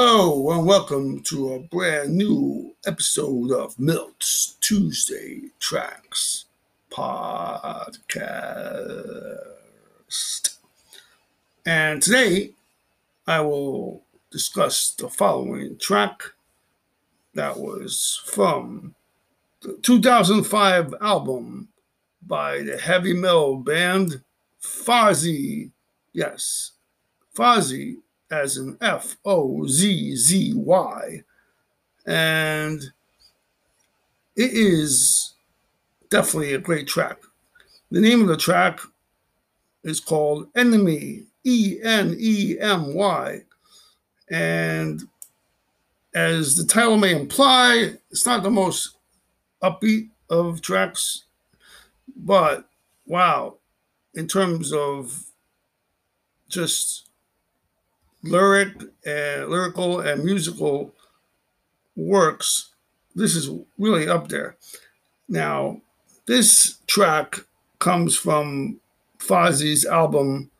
Hello and welcome to a brand new episode of Milt's Tuesday Tracks podcast. And today I will discuss the following track that was from the 2005 album by the heavy metal band Fozzy. Yes, Fozzy as in F O Z Z Y. And it is definitely a great track. The name of the track is called Enemy, E N E M Y. And as the title may imply, it's not the most upbeat of tracks, but wow, in terms of just lyric and lyrical and musical works, this is really up there. Now, this track comes from Fozzy's album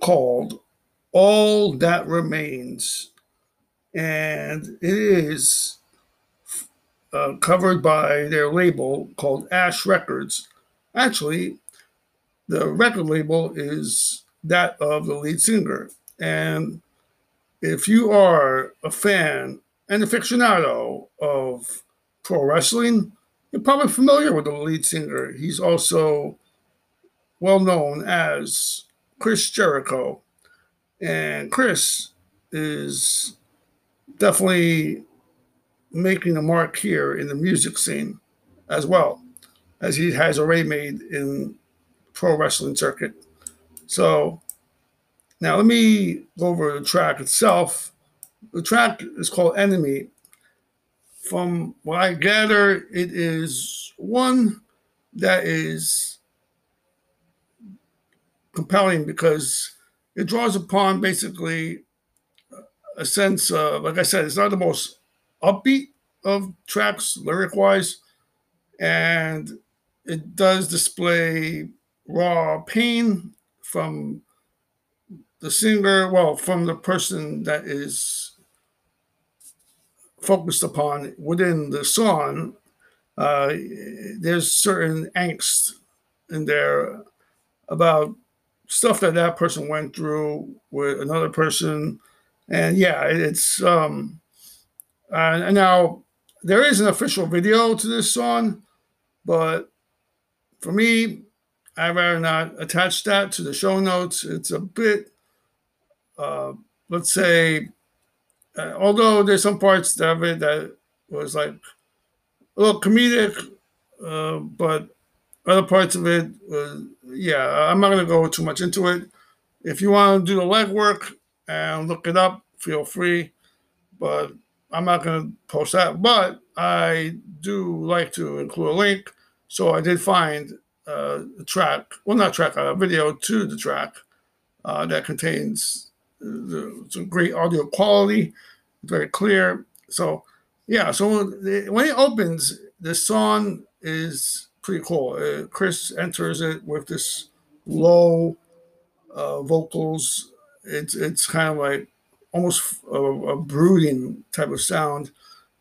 called All That Remains, and it is uh, covered by their label called Ash Records. Actually, the record label is that of the lead singer, and if you are a fan and aficionado of pro wrestling, you're probably familiar with the lead singer. He's also well known as Chris Jericho. And Chris is definitely making a mark here in the music scene as well as he has already made in pro wrestling circuit. So now, let me go over the track itself. The track is called Enemy. From what I gather, it is one that is compelling because it draws upon basically a sense of, like I said, it's not the most upbeat of tracks lyric wise, and it does display raw pain from the singer, well, from the person that is focused upon within the song, uh, there's certain angst in there about stuff that that person went through with another person. And yeah, it's, um, now there is an official video to this song, but for me, I'd rather not attach that to the show notes. It's a bit uh, let's say, uh, although there's some parts of it that was like a little comedic, uh, but other parts of it was, yeah, I'm not going to go too much into it. If you want to do the legwork and look it up, feel free, but I'm not going to post that. But I do like to include a link. So I did find uh, a track, well, not track, a video to the track uh, that contains it's a great audio quality, very clear. So yeah, so when it opens, the song is pretty cool. Uh, Chris enters it with this low uh, vocals. It's it's kind of like almost a, a, brooding type of sound,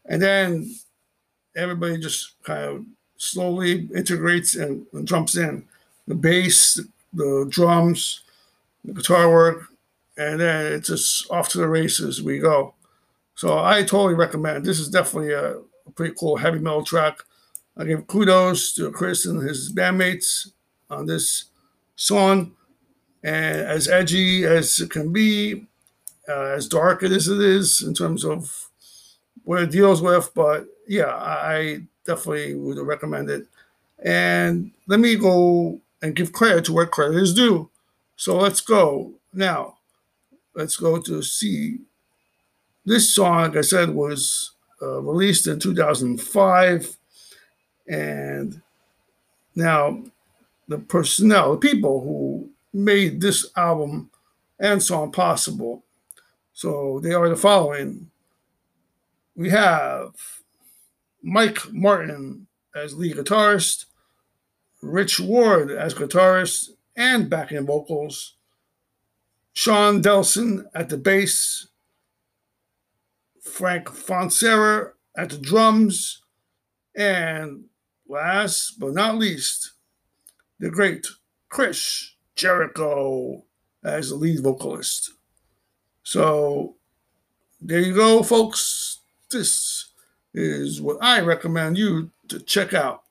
and then everybody just kind of slowly integrates and, and jumps in. The bass, the drums, the guitar work, and then it's just off to the races we go. So I totally recommend. This is definitely a, pretty cool heavy metal track. I give kudos to Chris and his bandmates on this song, and as edgy as it can be, uh, as dark as it is in terms of what it deals with. But yeah, I definitely would recommend it. And let me go and give credit to where credit is due. So let's go now let's go to see. This song, like I said, was uh, released in 2005. And now the personnel, the people who made this album and song possible. So they are the following. We have Mike Martin as lead guitarist, Rich Ward as guitarist and backing vocals, Sean Delson at the bass, Frank Fontsere at the drums, and last but not least, the great Chris Jericho as the lead vocalist. So there you go, folks. This is what I recommend you to check out.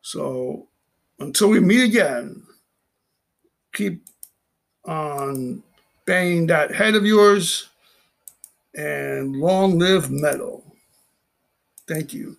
So until we meet again, keep on banging that head of yours and long live metal. Thank you.